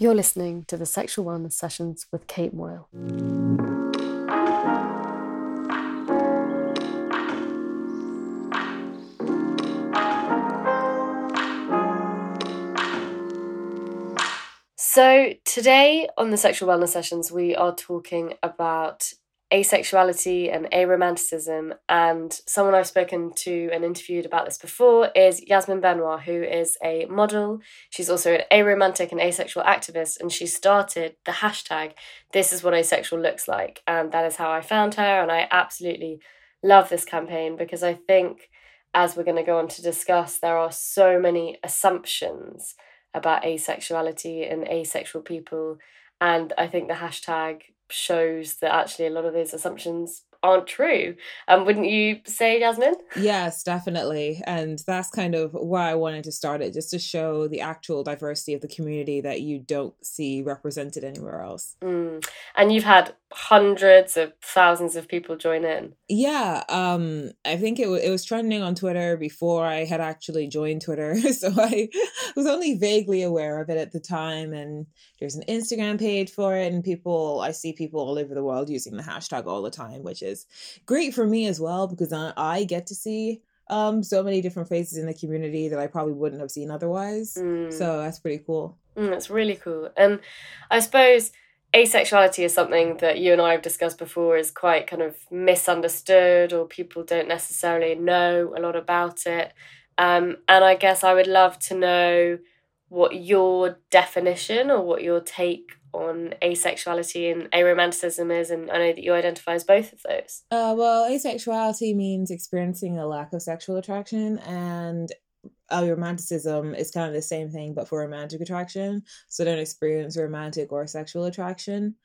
You're listening to the Sexual Wellness Sessions with Kate Moyle. So, today on the Sexual Wellness Sessions, we are talking about asexuality and aromanticism. And someone I've spoken to and interviewed about this before is Yasmin Benoit, who is a model. She's also an aromantic and asexual activist, and she started the hashtag This is what asexual looks like. And that is how I found her. And I absolutely love this campaign because I think, as we're going to go on to discuss, there are so many assumptions about asexuality and asexual people. And I think the hashtag shows that actually a lot of those assumptions aren't true. Um, wouldn't you say, Yasmin? Yes, definitely. And that's kind of why I wanted to start it, just to show the actual diversity of the community that you don't see represented anywhere else. Mm. And you've had hundreds of thousands of people join in. Yeah, um, I think it, w- it was trending on Twitter before I had actually joined Twitter. so I was only vaguely aware of it at the time. And there's an Instagram page for it. And people, I see people all over the world using the hashtag all the time, which is great for me as well, because I, I get to see um, so many different faces in the community that I probably wouldn't have seen otherwise. Mm. So that's pretty cool. Mm, that's really cool. And I suppose asexuality is something that you and I have discussed before is quite kind of misunderstood or people don't necessarily know a lot about it. Um, and I guess I would love to know what your definition or what your take on asexuality and aromanticism is and I know that you identify as both of those. Uh, well, asexuality means experiencing a lack of sexual attraction and romanticism is kind of the same thing but for romantic attraction. So don't experience romantic or sexual attraction.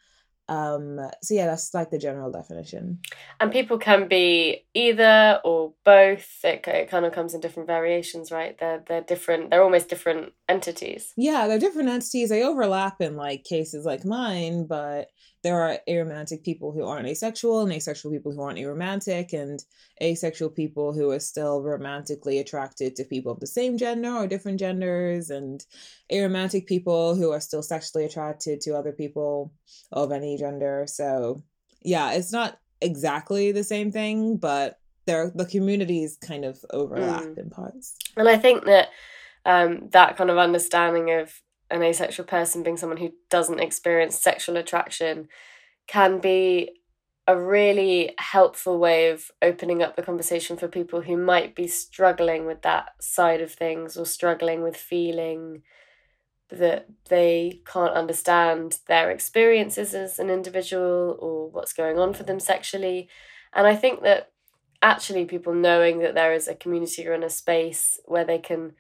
Um so yeah that's like the general definition. And people can be either or both. It, it kind of comes in different variations right? They're they're different they're almost different entities. Yeah they're different entities. They overlap in like cases like mine but there are aromantic people who aren't asexual and asexual people who aren't aromantic and asexual people who are still romantically attracted to people of the same gender or different genders and aromantic people who are still sexually attracted to other people of any gender so yeah it's not exactly the same thing but there the communities kind of overlap mm. in parts and i think that um, that kind of understanding of an asexual person being someone who doesn't experience sexual attraction can be a really helpful way of opening up the conversation for people who might be struggling with that side of things or struggling with feeling that they can't understand their experiences as an individual or what's going on for them sexually. And I think that actually people knowing that there is a community or in a space where they can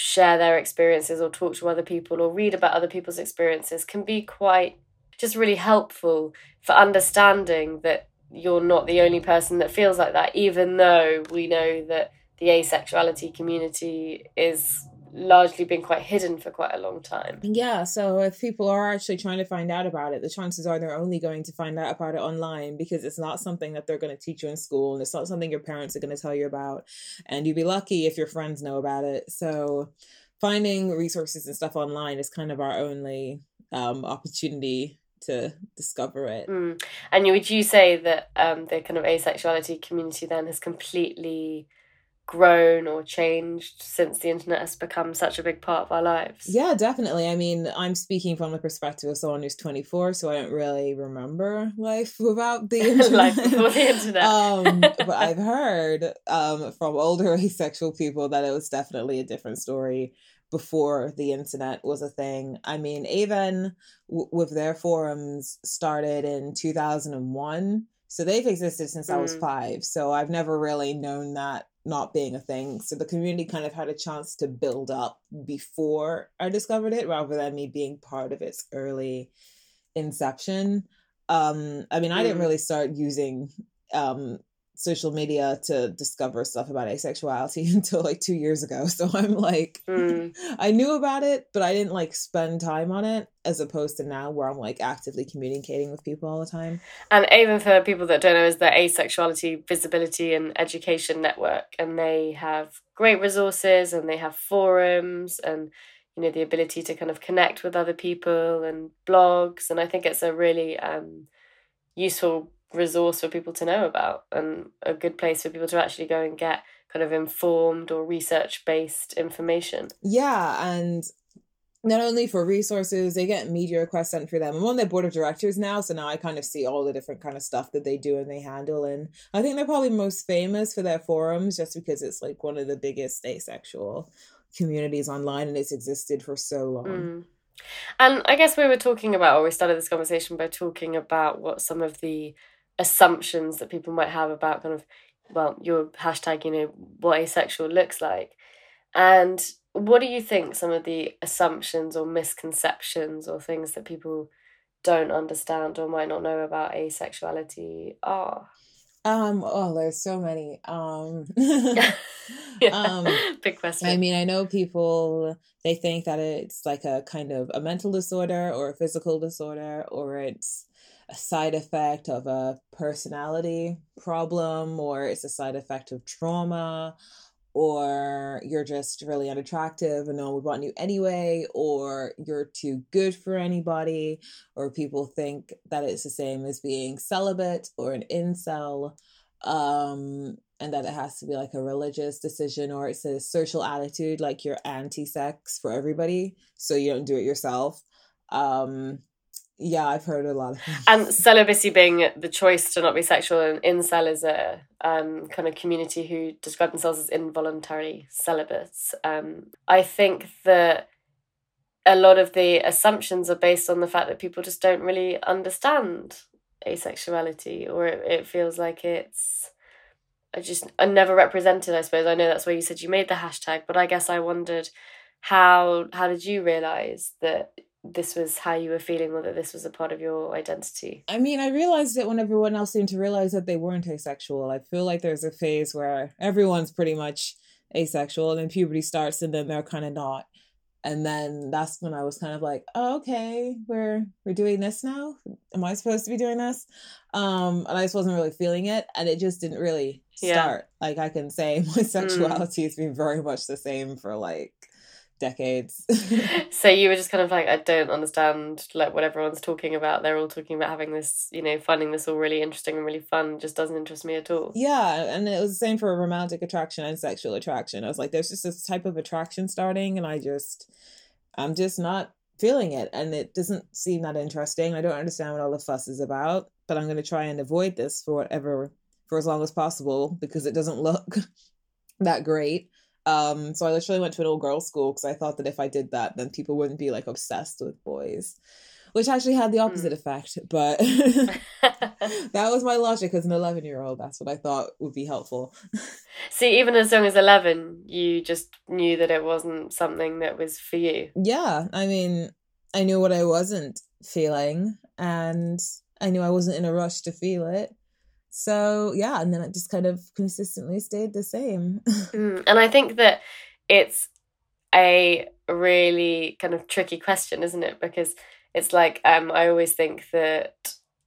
share their experiences or talk to other people or read about other people's experiences can be quite just really helpful for understanding that you're not the only person that feels like that, even though we know that the asexuality community is largely been quite hidden for quite a long time. Yeah, so if people are actually trying to find out about it, the chances are they're only going to find out about it online because it's not something that they're going to teach you in school and it's not something your parents are going to tell you about. And you'd be lucky if your friends know about it. So finding resources and stuff online is kind of our only um, opportunity to discover it. Mm. And would you say that um, the kind of asexuality community then has completely grown or changed since the internet has become such a big part of our lives? Yeah, definitely. I mean, I'm speaking from the perspective of someone who's 24, so I don't really remember life without the internet. life before the internet. um, but I've heard um, from older asexual people that it was definitely a different story before the internet was a thing. I mean, AVEN w- with their forums started in 2001. So they've existed since mm. I was mm. five. So I've never really known that not being a thing. So the community kind of had a chance to build up before I discovered it rather than me being part of its early inception. Um, I mean, I didn't mm. really start using um, social media to discover stuff about asexuality until like two years ago. So I'm like, mm. I knew about it, but I didn't like spend time on it as opposed to now where I'm like actively communicating with people all the time. And even for people that don't know, is the Asexuality Visibility and Education Network, and they have great resources and they have forums and you know the ability to kind of connect with other people and blogs and i think it's a really um, useful resource for people to know about and a good place for people to actually go and get kind of informed or research based information yeah and not only for resources, they get media requests sent for them. I'm on their board of directors now, so now I kind of see all the different kind of stuff that they do and they handle. And I think they're probably most famous for their forums just because it's like one of the biggest asexual communities online and it's existed for so long. Mm. And I guess we were talking about, or we started this conversation by talking about what some of the assumptions that people might have about kind of, well, your hashtag, you know, what asexual looks like. And what do you think some of the assumptions or misconceptions or things that people don't understand or might not know about asexuality are? Um, oh, there's so many. Um, yeah. um big question. I mean, I know people they think that it's like a kind of a mental disorder or a physical disorder or it's a side effect of a personality problem or it's a side effect of trauma or you're just really unattractive and no one would want you anyway, or you're too good for anybody, or people think that it's the same as being celibate or an incel, um, and that it has to be like a religious decision or it's a social attitude, like you're anti sex for everybody, so you don't do it yourself. Um, yeah, I've heard a lot. And celibacy being the choice to not be sexual, and incel is a um, kind of community who describe themselves as involuntary celibates. Um, I think that a lot of the assumptions are based on the fact that people just don't really understand asexuality, or it, it feels like it's I just I never represented. I suppose I know that's why you said you made the hashtag, but I guess I wondered how how did you realize that this was how you were feeling or that this was a part of your identity? I mean, I realized it when everyone else seemed to realize that they weren't asexual. I feel like there's a phase where everyone's pretty much asexual and then puberty starts and then they're kind of not. And then that's when I was kind of like, oh, okay, we're we're doing this now. Am I supposed to be doing this? Um, and I just wasn't really feeling it, and it just didn't really start. Yeah. Like I can say, my mm. sexuality mm. has been very much the same for like decades. so you were just kind of like, I don't understand like what everyone's talking about. They're all talking about having this, you know, finding this all really interesting and really fun. just doesn't interest me at all. Yeah, and it was the same for romantic attraction and sexual attraction. I was like, there's just this type of attraction starting, and I just, I'm just not feeling it, and it doesn't seem that interesting. I don't understand what all the fuss is about, but I'm going to try and avoid this for whatever for as long as possible because it doesn't look that great um, so I literally went to an all girls school because I thought that if I did that, then people wouldn't be like obsessed with boys, which actually had the opposite mm. effect. But that was my logic as an 11 year old. That's what I thought would be helpful. See, even as young as 11, you just knew that it wasn't something that was for you. Yeah. I mean, I knew what I wasn't feeling, and I knew I wasn't in a rush to feel it. So yeah, and then it just kind of consistently stayed the same. mm, and I think that it's a really kind of tricky question, isn't it? Because it's like um, I always think that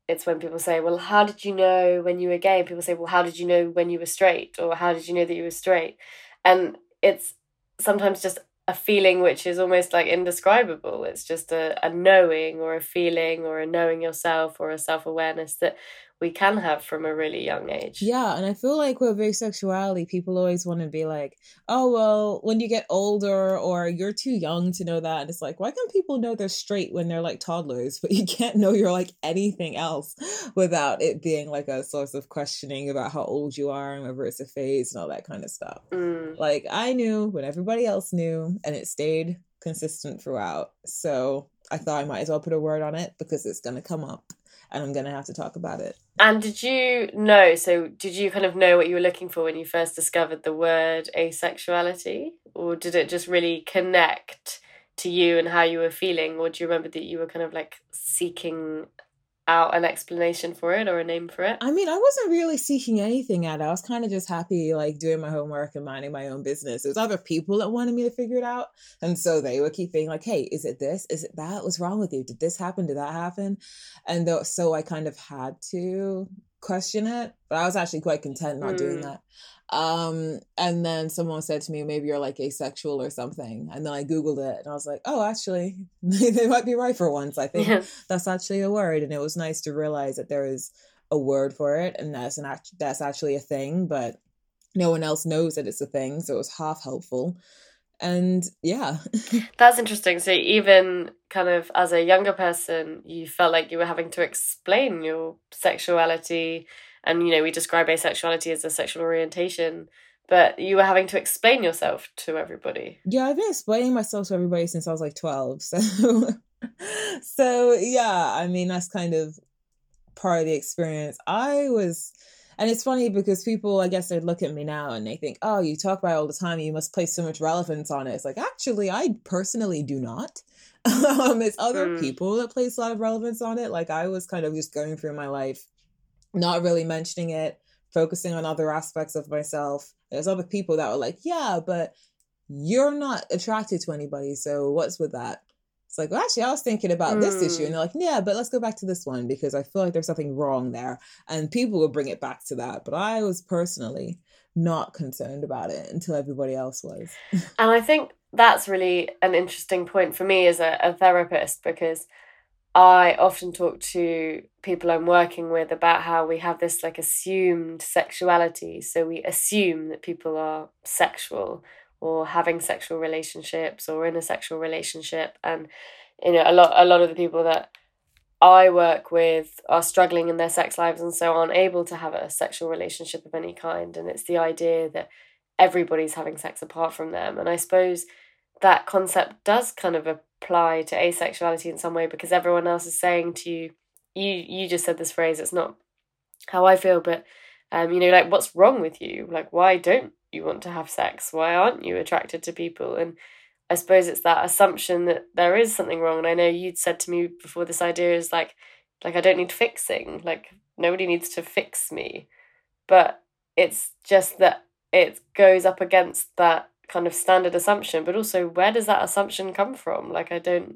it's when people say, "Well, how did you know when you were gay?" And people say, "Well, how did you know when you were straight?" or "How did you know that you were straight?" And it's sometimes just a feeling which is almost like indescribable. It's just a, a knowing or a feeling or a knowing yourself or a self awareness that we can have from a really young age. Yeah, and I feel like with asexuality, people always want to be like, oh, well, when you get older or you're too young to know that. And it's like, why can't people know they're straight when they're like toddlers, but you can't know you're like anything else without it being like a source of questioning about how old you are and whether it's a phase and all that kind of stuff. Mm. Like, I knew when everybody else knew, and it stayed consistent throughout. So I thought I might as well put a word on it because it's going to come up and I'm going to have to talk about it. And did you know? So, did you kind of know what you were looking for when you first discovered the word asexuality? Or did it just really connect to you and how you were feeling? Or do you remember that you were kind of like seeking out an explanation for it or a name for it? I mean, I wasn't really seeking anything out. I was kind of just happy, like doing my homework and minding my own business. There's other people that wanted me to figure it out, and so they would keep being like, "Hey, is it this? Is it that? What's wrong with you? Did this happen? Did that happen?" And th- so I kind of had to question it, but I was actually quite content not mm. doing that. Um, and then someone said to me, maybe you're like asexual or something. And then I Googled it and I was like, oh, actually, they might be right for once. I think yeah. that's actually a word. And it was nice to realize that there is a word for it and that's an act- that's actually a thing, but no one else knows that it's a thing. So it was half helpful. And yeah. that's interesting. So even kind of as a younger person, you felt like you were having to explain your sexuality and you know we describe asexuality as a sexual orientation but you were having to explain yourself to everybody yeah i've been explaining myself to everybody since i was like 12 so so yeah i mean that's kind of part of the experience i was and it's funny because people i guess they look at me now and they think oh you talk about it all the time you must place so much relevance on it it's like actually i personally do not um it's other mm. people that place a lot of relevance on it like i was kind of just going through my life not really mentioning it, focusing on other aspects of myself. There's other people that were like, yeah, but you're not attracted to anybody. So what's with that? It's like, well, actually, I was thinking about mm. this issue. And they're like, yeah, but let's go back to this one because I feel like there's something wrong there. And people will bring it back to that. But I was personally not concerned about it until everybody else was. and I think that's really an interesting point for me as a, a therapist because I often talk to people I'm working with about how we have this like assumed sexuality. So we assume that people are sexual or having sexual relationships or in a sexual relationship. And you know, a lot a lot of the people that I work with are struggling in their sex lives and so aren't able to have a sexual relationship of any kind. And it's the idea that everybody's having sex apart from them. And I suppose that concept does kind of apply to asexuality in some way because everyone else is saying to you you you just said this phrase it's not how i feel but um you know like what's wrong with you like why don't you want to have sex why aren't you attracted to people? And i suppose it's that assumption that there is something wrong. And i know you'd said to me before this idea is like like i don't need fixing. Like nobody needs to fix me. But it's just that it goes up against that kind of standard assumption, but also where does that assumption come from? Like, I don't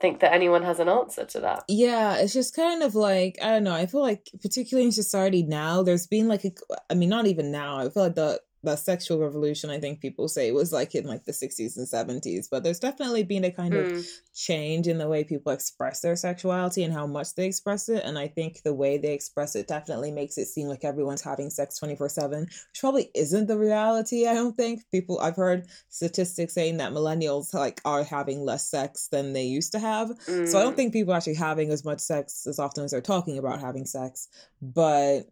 think that anyone has an answer to that. Yeah, it's just kind of like, I don't know, I feel like, particularly in society now, there's been like, a, I mean, not even now, I feel like the the sexual revolution i think people say was like in like the 60s and 70s but there's definitely been a kind mm. of change in the way people express their sexuality and how much they express it and i think the way they express it definitely makes it seem like everyone's having sex 24/7 which probably isn't the reality i don't think people i've heard statistics saying that millennials like are having less sex than they used to have mm. so i don't hmm. think people are actually having as much sex as often as they're talking about having sex but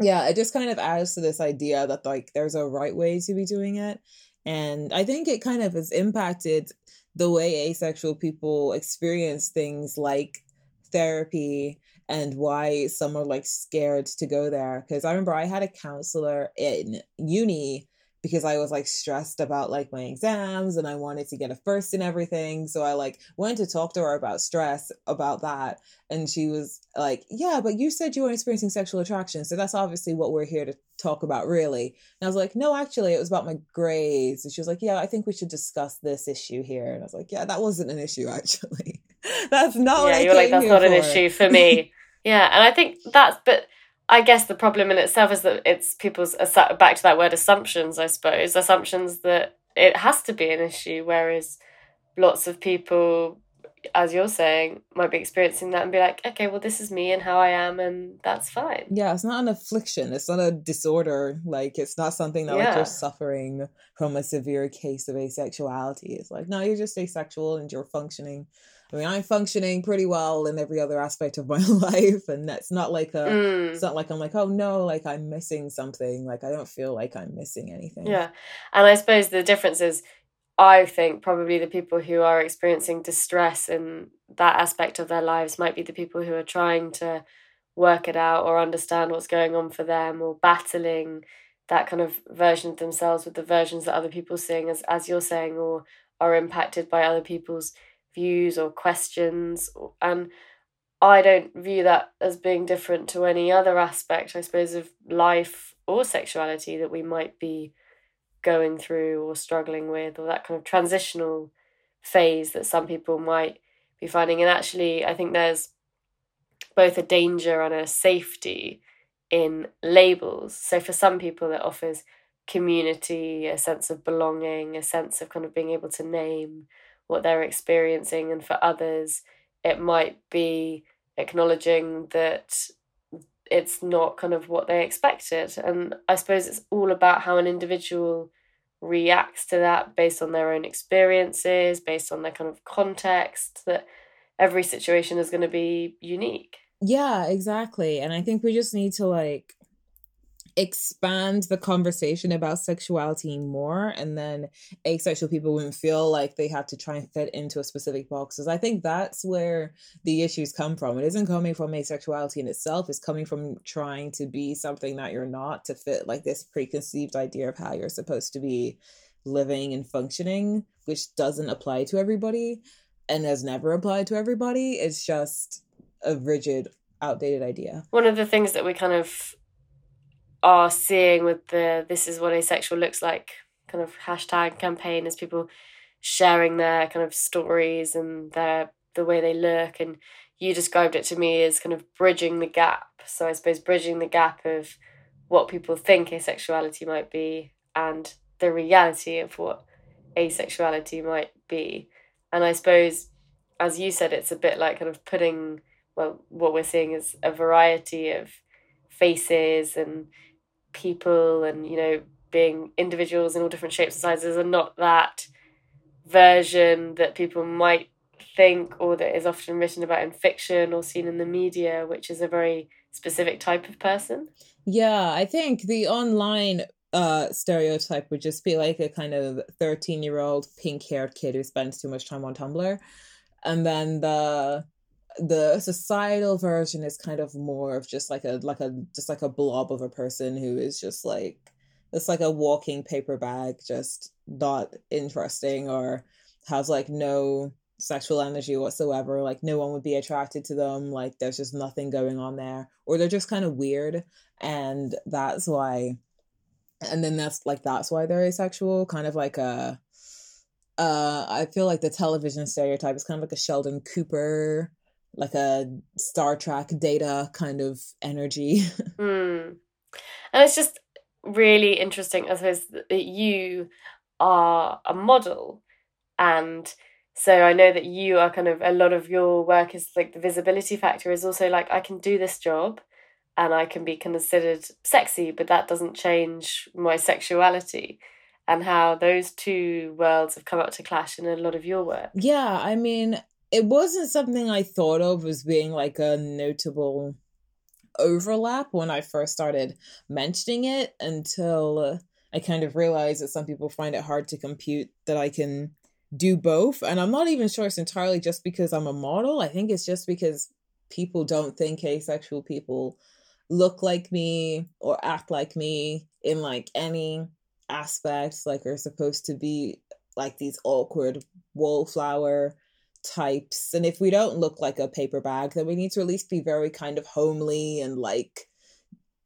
yeah, it just kind of adds to this idea that like there's a right way to be doing it. And I think it kind of has impacted the way asexual people experience things like therapy and why some are like scared to go there. Because I remember I had a counselor in uni because I was like stressed about like my exams and I wanted to get a first in everything. So I like went to talk to her about stress about that. And she was like, Yeah, but you said you were experiencing sexual attraction. So that's obviously what we're here to talk about, really. And I was like, No, actually, it was about my grades. And she was like, Yeah, I think we should discuss this issue here. And I was like, Yeah, that wasn't an issue, actually. that's not yeah, you're like, That's not for. an issue for me. yeah. And I think that's, but I guess the problem in itself is that it's people's back to that word assumptions. I suppose assumptions that it has to be an issue, whereas lots of people, as you're saying, might be experiencing that and be like, okay, well, this is me and how I am, and that's fine. Yeah, it's not an affliction. It's not a disorder. Like it's not something that yeah. like you're suffering from a severe case of asexuality. It's like no, you're just asexual and you're functioning I mean, I'm functioning pretty well in every other aspect of my life, and that's not like a. Mm. It's not like I'm like, oh no, like I'm missing something. Like I don't feel like I'm missing anything. Yeah, and I suppose the difference is, I think probably the people who are experiencing distress in that aspect of their lives might be the people who are trying to work it out or understand what's going on for them or battling that kind of version of themselves with the versions that other people seeing as as you're saying or are impacted by other people's views or questions and I don't view that as being different to any other aspect, I suppose, of life or sexuality that we might be going through or struggling with, or that kind of transitional phase that some people might be finding. And actually, I think there's both a danger and a safety in labels. So for some people, it offers community, a sense of belonging, a sense of kind of being able to name what they're experiencing. And for others, it might be acknowledging that it's not kind of what they expected. And I suppose it's all about how an individual reacts to that based on their own experiences, based on their kind of context, that every situation is going to be unique. Yeah, exactly. And I think we just need to like expand the conversation about sexuality more and then asexual people wouldn't feel like they have to try and fit into a specific box. Because i think that's where the issues come from. It isn't coming from asexuality in itself. It's coming from trying to be something that you're not to fit like this preconceived idea of how you're supposed to be living and functioning which doesn't apply to everybody and has never applied to everybody. It's just a rigid outdated idea. One of the things that we kind of are seeing with the this is what asexual looks like kind of hashtag campaign is people sharing their kind of stories and their the way they look. And you described it to me as kind of bridging the gap. So i suppose bridging the gap of what people think asexuality might be and the reality of what asexuality might be. And i suppose as you said it's a bit like kind of putting well what we're seeing is a variety of faces and people and you know being individuals in all different shapes and sizes and not that version that people might think or that is often written about in fiction or seen in the media which is a very specific type of person. Yeah i think the online uh stereotype would just be like a kind of 13 year old pink haired kid who spends too much time on tumblr. And then the the societal version is kind of more of just like a like a just like a blob of a person who is just like it's like a walking paper bag just not interesting or has like no sexual energy whatsoever. Like no one would be attracted to them. Like there's just nothing going on there. Or they're just kind of weird. And that's why and then that's like that's why they're asexual. Kind of like a uh i feel like the television stereotype is kind of like a sheldon cooper like a Star Trek data kind of energy. mm. And it's just really interesting, I suppose, that you are a model. And so I know that you are kind of, a lot of your work is like the visibility factor is also like, I can do this job and I can be considered sexy, but that doesn't change my sexuality and how those two worlds have come up to clash in a lot of your work. Yeah, I mean, it wasn't something I thought of as being like a notable overlap when I first started mentioning it until I kind of realized that some people find it hard to compute that I can do both. And I'm not even sure it's entirely just because I'm a model. I think it's just because people don't think asexual people look like me or act like me in like any aspects like are supposed to be like these awkward wallflower types. And if we don't look like a paper bag, then we need to at least be very kind of homely and like,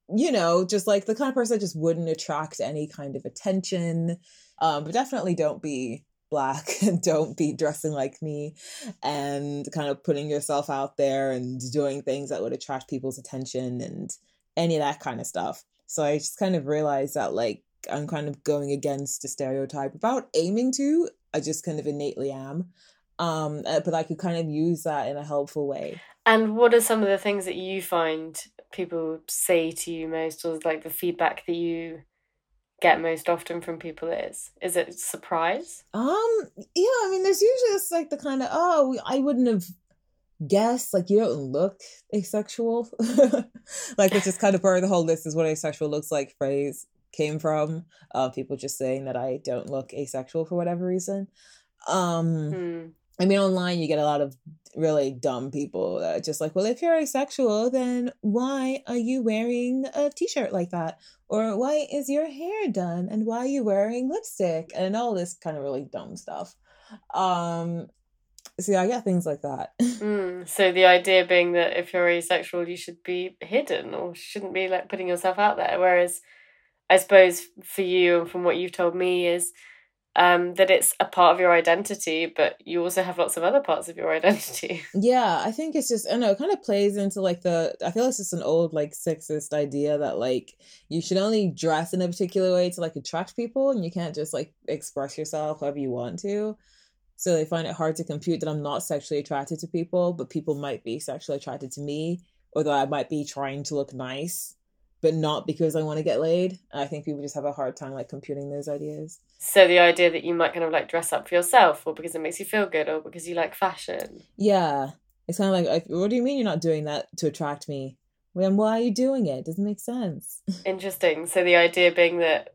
you know, just like the kind of person that just wouldn't attract any kind of attention. Um, but definitely don't be black and don't be dressing like me and kind of putting yourself out there and doing things that would attract people's attention and any of that kind of stuff. So I just kind of realized that like I'm kind of going against the stereotype about aiming to. I just kind of innately am um uh, but i could kind of use that in a helpful way. And what are some of the things that you find people say to you most or like the feedback that you get most often from people is? Is it surprise? Um yeah i mean there's usually just like the kind of oh i wouldn't have guessed like you don't look asexual. Like it's just kind of where the whole this is what asexual looks like phrase came from uh people just saying that i don't look asexual for whatever reason. Um hmm. I mean, online you get a lot of really dumb people that are just like, well, if you're asexual, then why are you wearing a t-shirt like that? Or why is your hair done? And why are you wearing lipstick? And all this kind of really dumb stuff. Um, so yeah, I get things like that. Mm, so the idea being that if you're asexual, you should be hidden or shouldn't be like putting yourself out there. Whereas I suppose for you and from what you've told me is um, that it's a part of your identity, but you also have lots of other parts of your identity. Yeah, I think it's just I know, it kind of plays into like the I feel like it's just an old like sexist idea that like you should only dress in a particular way to like attract people and you can't just like express yourself however you want to. So they find it hard to compute that I'm not sexually attracted to people, but people might be sexually attracted to me, or that I might be trying to look nice but not because I want to get laid. I think people just have a hard time like computing those ideas. So the idea that you might kind of like dress up for yourself, or because it makes you feel good, or because you like fashion. Yeah, it's kind of like, what do you mean you're not doing that to attract me? Then why are you doing it? it doesn't make sense. Interesting. So the idea being that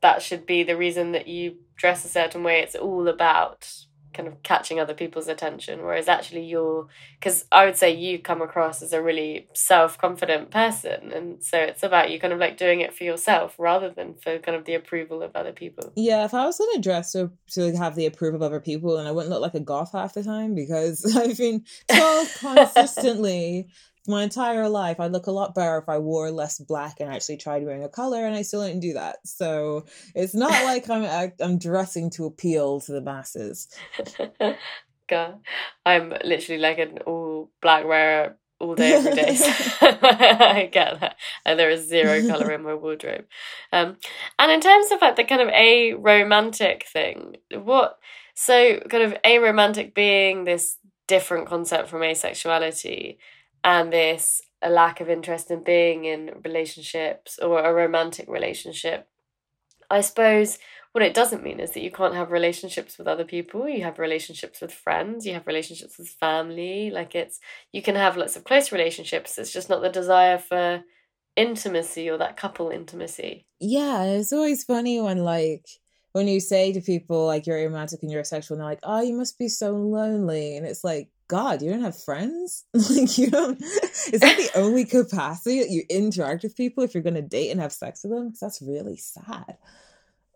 that should be the reason that you dress a certain way. It's all about kind of catching other people's attention whereas actually you're because i would say you come across as a really self-confident person and so it's about you kind of like doing it for yourself rather than for kind of the approval of other people. Yeah if i was going to dress to, to have the approval of other people and i wouldn't look like a goth half the time because i've been told consistently my entire life, I'd look a lot better if I wore less black and actually tried wearing a color, and I still didn't do that. So it's not like I'm I'm dressing to appeal to the masses. God, I'm literally like an all black wearer all day, every day. So I get that. And there is zero color in my wardrobe. Um, and in terms of like the kind of aromantic thing, what so kind of aromantic being this different concept from asexuality and this a lack of interest in being in relationships or a romantic relationship. I suppose what it doesn't mean is that you can't have relationships with other people. You have relationships with friends, you have relationships with family. Like it's, you can have lots of close relationships. It's just not the desire for intimacy or that couple intimacy. Yeah, it's always funny when like when you say to people like you're romantic and you're sexual and they're like, oh, you must be so lonely. And it's like, God, you don't have friends? like you don't is that the only capacity that you interact with people if you're gonna date and have sex with them? Because that's really sad.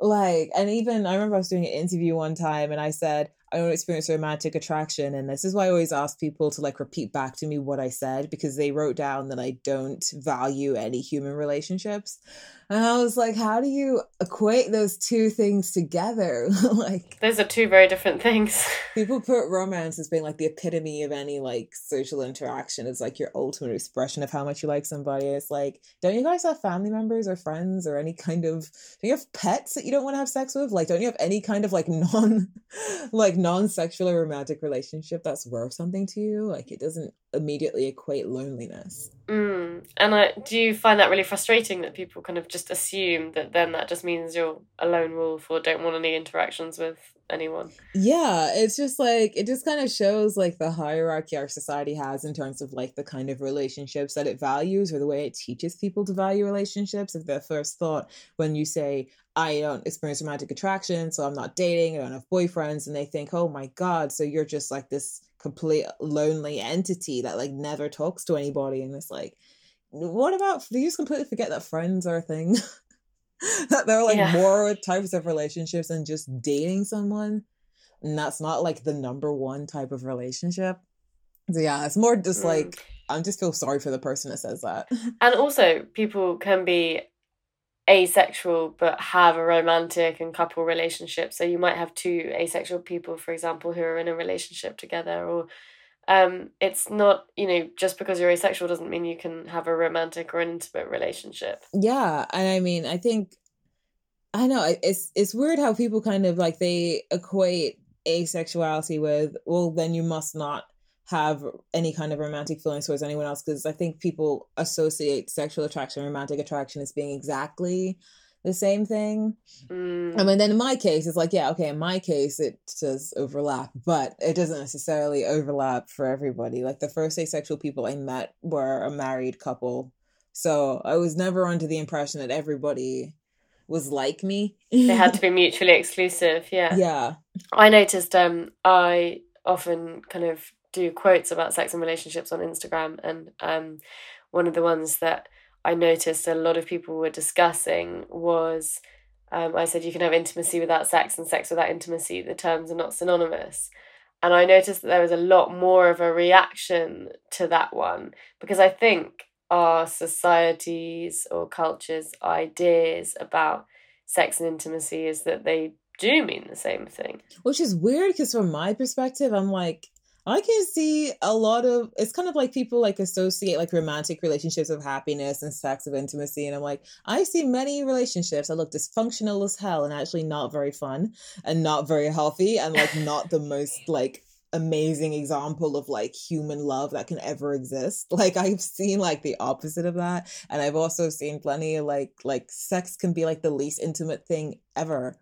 Like, and even I remember I was doing an interview one time and I said, I don't experience romantic attraction. And this is why I always ask people to like repeat back to me what I said because they wrote down that I don't value any human relationships. And I was like, how do you equate those two things together? like those are two very different things. people put romance as being like the epitome of any like social interaction. It's like your ultimate expression of how much you like somebody. It's like, don't you guys have family members or friends or any kind of do you have pets that you don't want to have sex with? Like, don't you have any kind of like non like non-sexual or romantic relationship that's worth something to you? Like it doesn't immediately equate loneliness. Mm. And I, do you find that really frustrating that people kind of just assume that then that just means you're a lone wolf or don't want any interactions with anyone? Yeah, it's just like it just kind of shows like the hierarchy our society has in terms of like the kind of relationships that it values or the way it teaches people to value relationships. If their first thought when you say, I don't experience romantic attraction, so I'm not dating, I don't have boyfriends, and they think, oh my God, so you're just like this complete lonely entity that like never talks to anybody. And it's like, what about, do you just completely forget that friends are a thing? that there are like yeah. more types of relationships than just dating someone. And that's not like the number one type of relationship. So yeah, it's more just mm. like I just feel sorry for the person that says that. And also, people can be asexual but have a romantic and couple relationship. So you might have two asexual people, for example, who are in a relationship together, or um, it's not you know just because you're asexual doesn't mean you can have a romantic or an intimate relationship. Yeah, and I mean, I think I know it's it's weird how people kind of like they equate asexuality with well, then you must not have any kind of romantic feelings towards anyone else because I think people associate sexual attraction, romantic attraction as being exactly the same thing. Mm. I mean, then in my case, it's like, yeah, okay, in my case, it does overlap, but it doesn't necessarily overlap for everybody. Like the first asexual people I met were a married couple. So I was never under the impression that everybody was like me. they had to be mutually exclusive, yeah. Yeah. I noticed um I often kind of do quotes about sex and relationships on Instagram, and um, one of the ones that I noticed a lot of people were discussing was um, I said you can have intimacy without sex and sex without intimacy. The terms are not synonymous. And I noticed that there was a lot more of a reaction to that one because I think our societies or cultures' ideas about sex and intimacy is that they do mean the same thing. Which is weird because from my perspective, I'm like, I can see a lot of it's kind of like people like associate like romantic relationships of happiness and sex of intimacy. And I'm like, I see many relationships that look dysfunctional as hell and actually not very fun and not very healthy and like not the most like amazing example of like human love that can ever exist. Like I've seen like the opposite of that. And I've also seen plenty of like like sex can be like the least intimate thing ever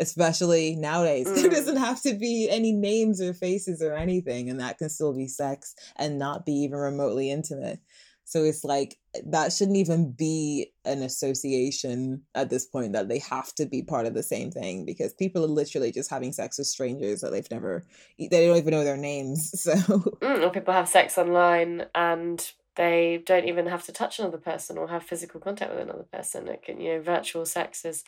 especially nowadays. Mm. There doesn't have to be any names or faces or anything, and that can still be sex and not be even remotely intimate. So it's like that shouldn't even be an association at this point that they have to be part of the same thing because people are literally just having sex with strangers that they've never, they don't even know their names. So, mm, or people have sex online and they don't even have to touch another person or have physical contact with another person. It can, you know, virtual sex is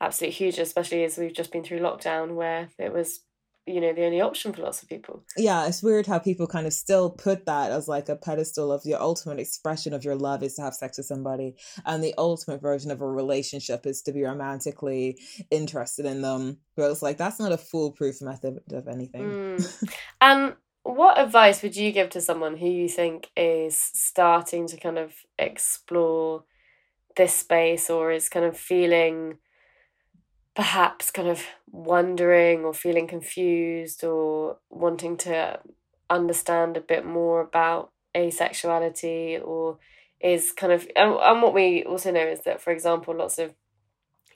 absolutely huge, especially as we've just been through lockdown where it was you know the only option for lots of people. Yeah it's weird how people kind of still put that as like a pedestal of your ultimate expression of your love is to have sex with somebody and the ultimate version of a relationship is to be romantically interested in them. But it's like that's not a foolproof method of anything. Mm. and what advice would you give to someone who you think is starting to kind of explore this space or is kind of feeling perhaps kind of wondering or feeling confused or wanting to understand a bit more about asexuality or is kind of and, and what we also know is that for example lots of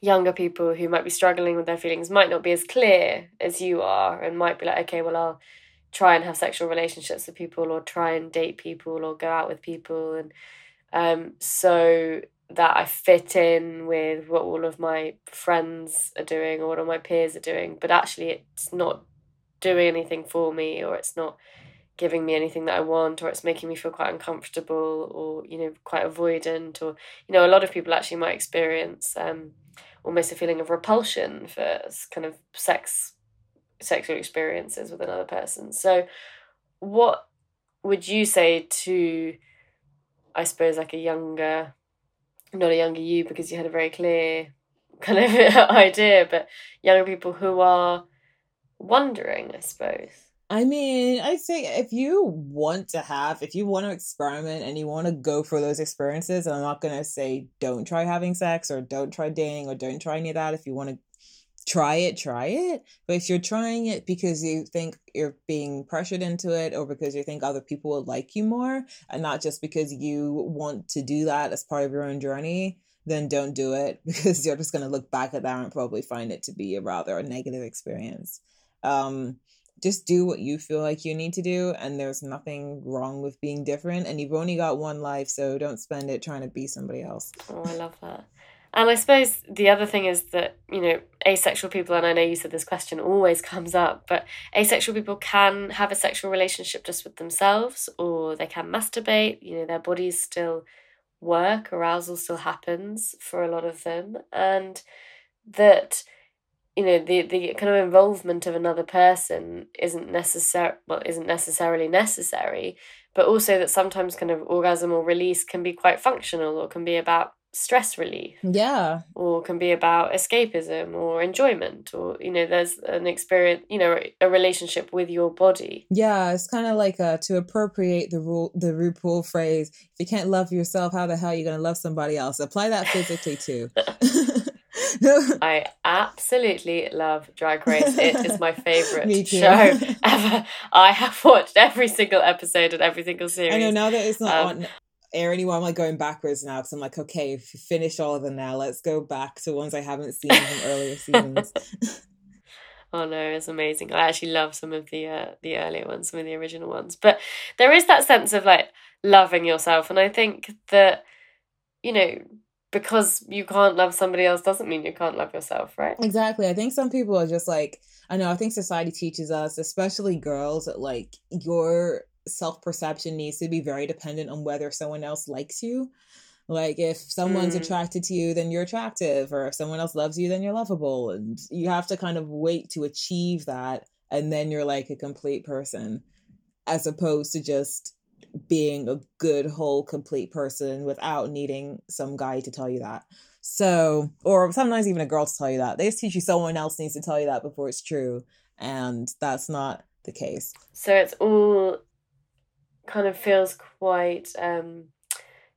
younger people who might be struggling with their feelings might not be as clear as you are and might be like okay well I'll try and have sexual relationships with people or try and date people or go out with people. And um so that I fit in with what all of my friends are doing or what all my peers are doing, but actually it's not doing anything for me or it's not giving me anything that I want or it's making me feel quite uncomfortable or you know quite avoidant or you know a lot of people actually might experience um almost a feeling of repulsion for kind of sex sexual experiences with another person. So what would you say to I suppose like a younger not a younger you because you had a very clear kind of idea, but younger people who are wondering, I suppose. I mean, I'd say if you want to have, if you want to experiment and you want to go for those experiences, and I'm not going to say don't try having sex or don't try dating or don't try any of that. If you want to try it, try it. But if you're trying it because you think you're being pressured into it or because you think other people will like you more and not just because you want to do that as part of your own journey, then don't do it because you're just going to look back at that and probably find it to be a rather negative experience. Um, just do what you feel like you need to do and there's nothing wrong with being different and you've only got one life so don't spend it trying to be somebody else oh i love that and I suppose the other thing is that, you know, asexual people, and I know you said this question always comes up, but asexual people can have a sexual relationship just with themselves or they can masturbate, you know, their bodies still work, arousal still happens for a lot of them. And that, you know, the, the kind of involvement of another person isn't necessary well, isn't necessarily necessary, but also that sometimes kind of orgasm or release can be quite functional or can be about stress relief. Yeah. Or can be about escapism or enjoyment or you know there's an experience, you know, a relationship with your body. Yeah, it's kind of like uh to appropriate the rule the RuPaul phrase, if you can't love yourself, how the hell are you going to love somebody else? Apply that physically too. I absolutely love Drag Race. It is my favorite show ever. I have watched every single episode and every single series. I know now that it's not um, on air anymore. I'm like going backwards now because I'm like, okay, if you finish all of them now, let's go back to ones I haven't seen from earlier seasons. oh no, it's amazing. I actually love some of the uh, the earlier ones, some of the original ones. But there is that sense of like loving yourself, and I think that you know because you can't love somebody else doesn't mean you can't love yourself, right? Exactly. I think some people are just like I know. I think society teaches us, especially girls, that like your self perception needs to be very dependent on whether someone else likes you. Like if someone's mm. attracted to you, then you're attractive, or if someone else loves you, then you're lovable. And you have to kind of wait to achieve that, and then you're like a complete person, as opposed to just being a good, whole, complete person without needing some guy to tell you that. So, or sometimes even a girl to tell you that. They just teach you someone else needs to tell you that before it's true. And that's not the case. So it's all kind of feels quite um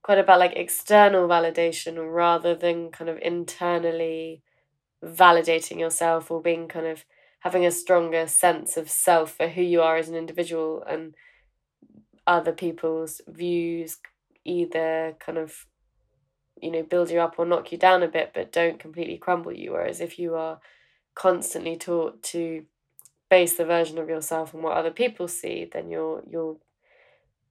quite about like external validation rather than kind of internally validating yourself or being kind of having a stronger sense of self for who you are as an individual and other people's views either kind of you know build you up or knock you down a bit but don't completely crumble you whereas if you are constantly taught to base the version of yourself on what other people see then you're you're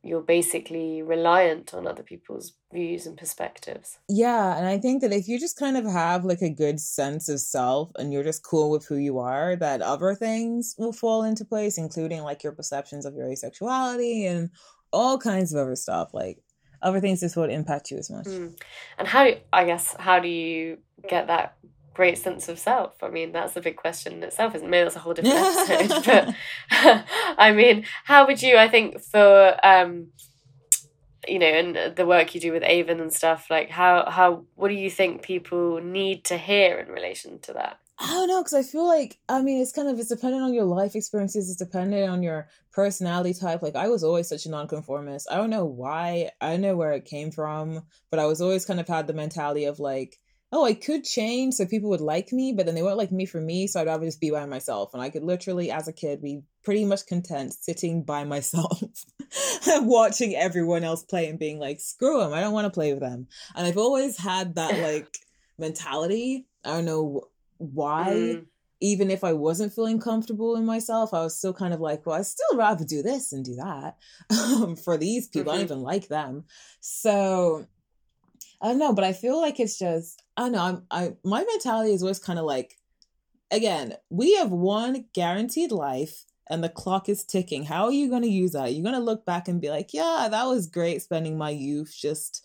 you're basically reliant on other people's views and perspectives. Yeah, and I think that if you just kind of have like a good sense of self and you're just cool with who you are, that other things will fall into place, including like your perceptions of your asexuality and all kinds of other stuff. Like other things just won't impact you as much. Mm. And how I guess how do you get that great sense of self? I mean, that's a big question in itself, isn't it? Maybe that's a whole different episode. but I mean, how would you? I think for um, you know, and the work you do with AVEN and stuff, like how how what do you think people need to hear in relation to that? I don't know because I feel like I mean it's kind of it's dependent on your life experiences. It's dependent on your personality type. Like I was always such a nonconformist. I don't know why. I don't know where it came from, but I was always kind of had the mentality of like oh, I could change so people would like me, but then they won't like me for me, so I'd rather just be by myself. And I could literally, as a kid, be pretty much content sitting by myself, and watching everyone else play and being like, screw them, I don't want to play with them. And I've always had that like mentality. I don't know why. Mm. Even if I wasn't feeling comfortable in myself, I was still kind of like, well, I still rather do this and do that for these people. Mm-hmm. I don't even like them. So I don't know, but I feel like it's just I don't know. I'm I my mentality is always kind of like, again, we have one guaranteed life and the clock is ticking. How are you going to use that? You're going to look back and be like, yeah, that was great spending my youth just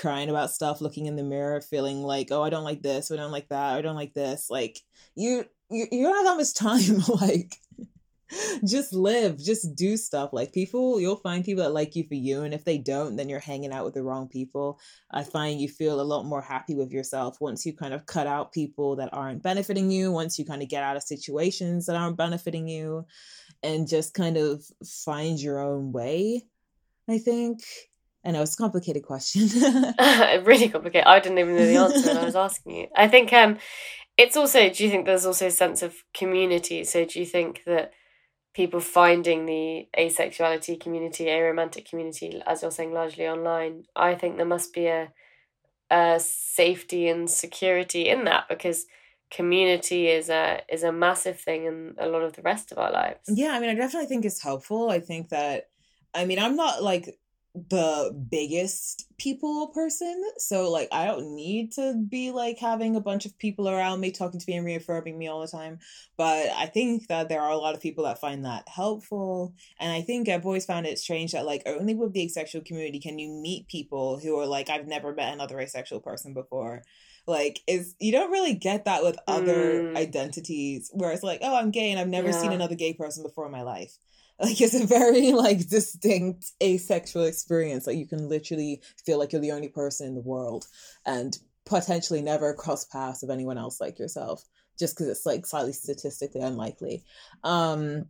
crying about stuff, looking in the mirror, feeling like, oh, I don't like this, I don't like that, I don't like this. Like you, you, you don't have that much time. like just live, just do stuff. Like people, you'll find people that like you for you. And if they don't, then you're hanging out with the wrong people. I find you feel a lot more happy with yourself once you kind of cut out people that aren't benefiting you, once you kind of get out of situations that aren't benefiting you, and just kind of find your own way. I think. I know it's a complicated question. really complicated. I didn't even know the answer when I was asking you. I think um it's also do you think there's also a sense of community? So do you think that people finding the asexuality community, aromantic community, as you're saying, largely online, I think there must be a, a safety and security in that because community is a is a massive thing in a lot of the rest of our lives. Yeah, I mean, I definitely think it's helpful. I think that, I mean, I'm not like the biggest people person. So like I don't need to be like having a bunch of people around me talking to me and reaffirming me all the time. But I think that there are a lot of people that find that helpful. And I think I've always found it strange that like only with the asexual community can you meet people who are like, I've never met another asexual person before like is you don't really get that with other mm. identities where it's like oh i'm gay and i've never yeah. seen another gay person before in my life like it's a very like distinct asexual experience. Like you can literally feel like you're the only person in the world and potentially never cross paths of anyone else like yourself just because it's like slightly statistically unlikely. Um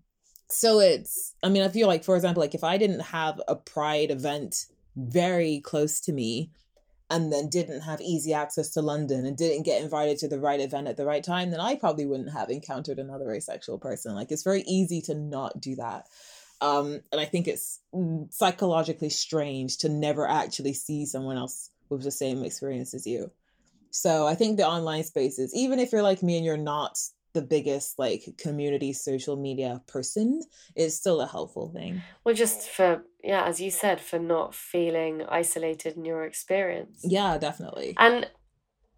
so it's i mean i feel like for example like if i didn't have a pride event very close to me and then didn't have easy access to London and didn't get invited to the right event at the right time, then I probably wouldn't have encountered another asexual person. Like it's very easy to not do that. Um, and I think it's psychologically strange to never actually see someone else with the same experience as you. So I think the online spaces, even if you're like me and you're not the biggest like community social media person is still a helpful thing. Well, just for yeah, as you said, for not feeling isolated in your experience. Yeah, definitely. And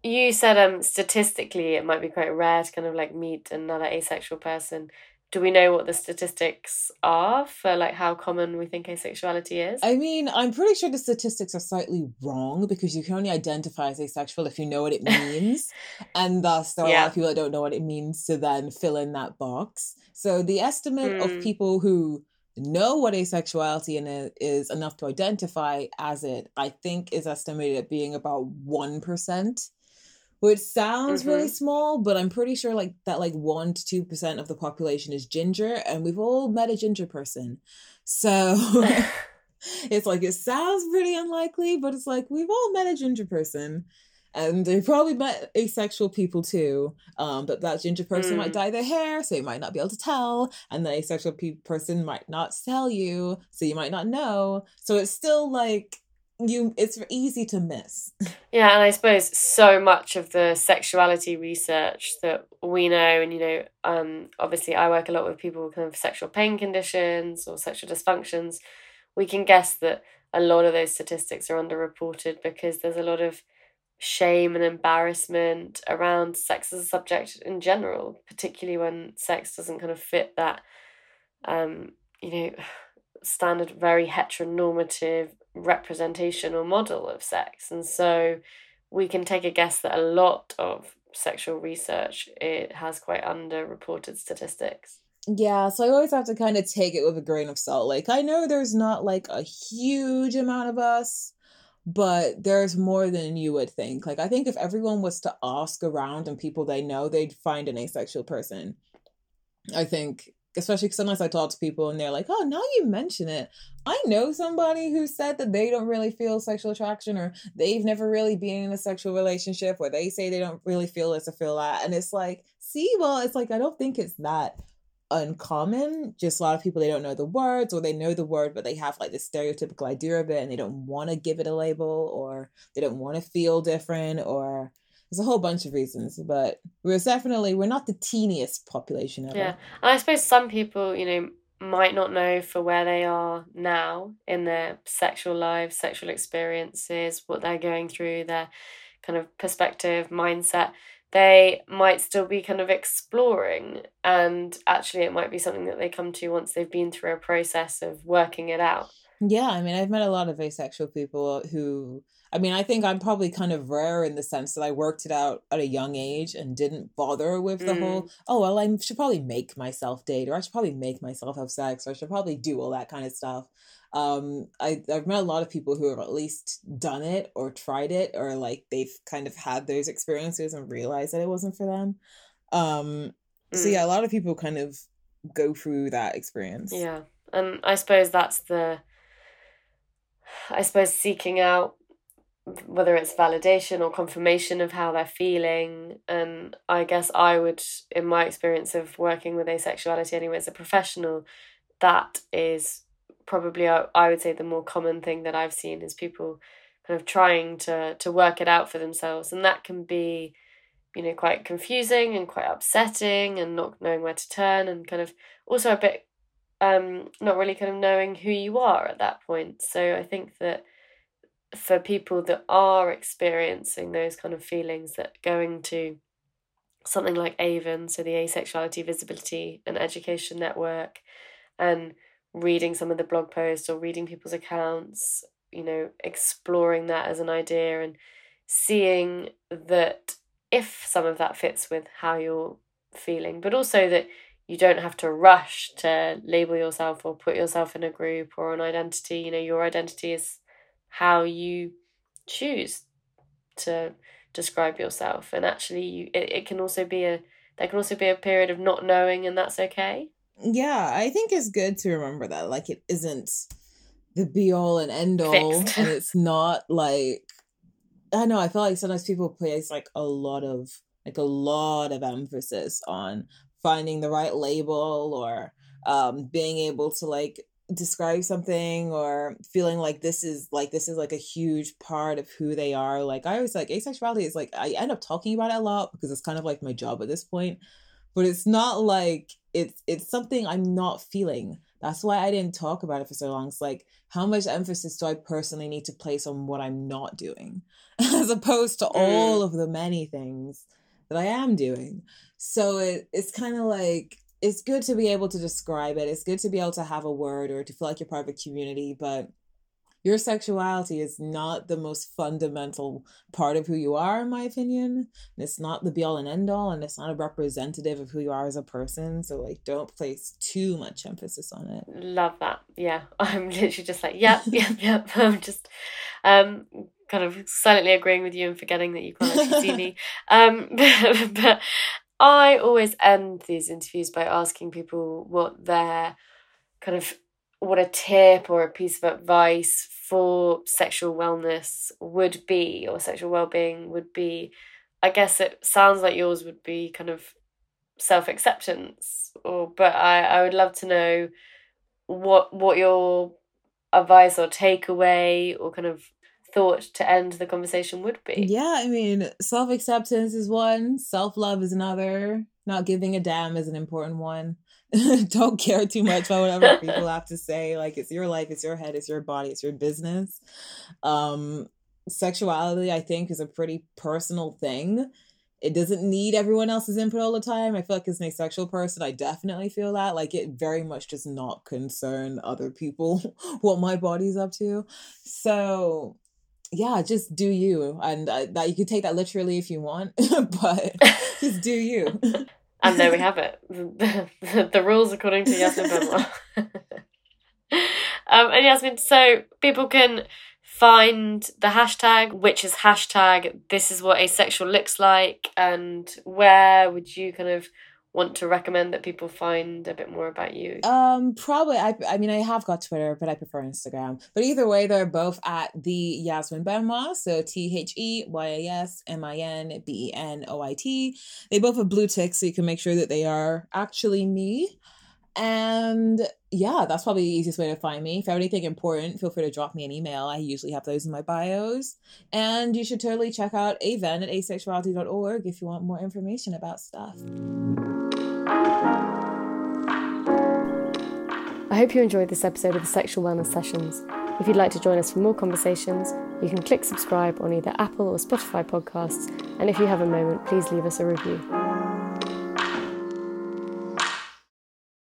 you said um statistically it might be quite rare to kind of like meet another asexual person do we know what the statistics are for like how common we think asexuality is? I mean, I'm pretty sure the statistics are slightly wrong because you can only identify as asexual if you know what it means. and thus there are yeah. a lot of people that don't know what it means to then fill in that box. So the estimate mm. of hmm. people who know what asexuality is enough to identify as it, I think is estimated at being about 1%. Which sounds Mm-hmm. really small, but I'm pretty sure like that like one to two percent of the population is ginger, and we've all met a ginger person. So it's like it sounds pretty unlikely, but it's like we've all met a ginger person. And they probably met asexual people too. Um, but that ginger person might Mm. dye their hair, so you might not be able to tell. And the asexual pe- person might not tell you, so you might not know. So it's still like you. It's easy to miss. Yeah, and I suppose so much of the sexuality research that we know, and you know, um, obviously I work a lot with people with kind of sexual pain conditions or sexual dysfunctions. We can guess that a lot of those statistics are underreported because there's a lot of shame and embarrassment around sex as a subject in general, particularly when sex doesn't kind of fit that, um, you know, standard, very heteronormative representation or model of sex. And so we can take a guess that a lot of sexual research it has quite underreported statistics. Yeah, so I always have to kind of take it with a grain of salt. Like, I know there's not like a huge amount of us, but there's more than you would think. Like, I think if everyone was to ask around and people they know, they'd find an asexual person. I think, especially because sometimes I talk to people and they're like, oh, now you mention it. I know somebody who said that they don't really feel sexual attraction or they've never really been in a sexual relationship or they say they don't really feel this or feel that. And it's like, see, well, it's like, I don't think it's that uncommon. Just a lot of people they don't know the words or they know the word but they have like this stereotypical idea of it and they don't want to give it a label or they don't want to feel different or there's a whole bunch of reasons but we're definitely we're not the teeniest population ever. Yeah. And I suppose some people, you know, might not know for where they are now in their sexual lives, sexual experiences, what they're going through, their kind of perspective, mindset. They might still be kind of exploring, and actually, it might be something that they come to once they've been through a process of working it out. Yeah, I mean, I've met a lot of asexual people who, I mean, I think I'm probably kind of rare in the sense that I worked it out at a young age and didn't bother with the Mm. whole, oh, well, I should probably make myself date or I should probably make myself have sex or I should probably do all that kind of stuff. Um, I, I've met a lot of people who have at least done it or tried it or like they've kind of had those experiences and realized that it wasn't for them. Um, so Mm. yeah, a lot of people kind of go through that experience. Yeah. And I suppose that's the, I suppose, seeking out whether it's validation or confirmation of how they're feeling. And I guess I would, in my experience of working with asexuality anyway as a professional, that is probably, I I would say, the more common thing that I've seen is people kind of trying to, to work it out for themselves. And that can be, you know, quite confusing and quite upsetting and not knowing where to turn and kind of also a bit um not really kind of knowing who you are at that point. So I think that for people that are experiencing those kind of feelings that going to something like AVEN so the Asexuality Visibility and Education Network, and reading some of the blog posts or reading people's accounts, you know, exploring that as an idea and seeing that if some of that fits with how you're feeling, but also that you don't have to rush to label yourself or put yourself in a group or an identity. You know, your identity is how you choose to describe yourself and actually you it, it can also be a there can also be a period of not knowing and that's okay Yeah, I think it's good to remember that. Like, it isn't the be all and end all, Fixed. and it's not like I know. I feel like sometimes people place like a lot of like a lot of emphasis on finding the right label or um being able to like describe something or feeling like this is like this is like a huge part of who they are like i always like asexuality is like i end up talking about it a lot because it's kind of like my job at this point but it's not like it's it's something i'm not feeling. That's why i didn't talk about it for so long. It's like how much emphasis do i personally need to place on what i'm not doing? As opposed to mm. all of the many things that i am doing. So it, it's kind of like it's good to be able to describe it. It's good to be able to have a word or to feel like you're part of a community but your sexuality is not the most fundamental part of who you are in my opinion. And it's not the be all and end all and it's not a representative of who you are as a person. So like don't place too much emphasis on it. Love that. Yeah. I'm literally just like yep yep yep. I'm just um kind of silently agreeing with you and forgetting that you can't actually see me. Um, but, but I always end these interviews by asking people what their kind of what a tip or a piece of advice for sexual wellness would be or sexual well-being would be. I guess it sounds like yours would be kind of self-acceptance or but i i would love to know what what your advice or takeaway or kind of thought to end the conversation would be yeah i mean self-acceptance is one self-love is another not giving a damn is an important one don't care too much about whatever people have to say. Like it's your life, it's your head, it's your body, it's your business. Um, sexuality, I think, is a pretty personal thing. It doesn't need everyone else's input all the time. I feel like as an asexual person, I definitely feel that. Like it very much does not concern other people what my body's up to. So yeah, just do you, and uh, that you can take that literally if you want, but just do you. And there we have it. The, the, the rules according to Yasmin Benoit. um, and Yasmin, so people can find the hashtag, which is hashtag this is what asexual looks like, and where would you kind of want to recommend that people find a bit more about you? Um, probably. I, I mean, I have got Twitter, but I prefer Instagram. But either way, they're both at the Yasmin Benoit. So T H E Y A S M I N B E N O I T. They both have blue ticks, so you can make sure that they are actually me. And yeah, that's probably the easiest way to find me. If you have anything important, feel free to drop me an email. I usually have those in my bios. And you should totally check out Aven at asexuality.org if you want more information about stuff. I hope you enjoyed this episode of the Sexual Wellness Sessions. If you'd like to join us for more conversations, you can click subscribe on either Apple or Spotify podcasts. And if you have a moment, please leave us a review.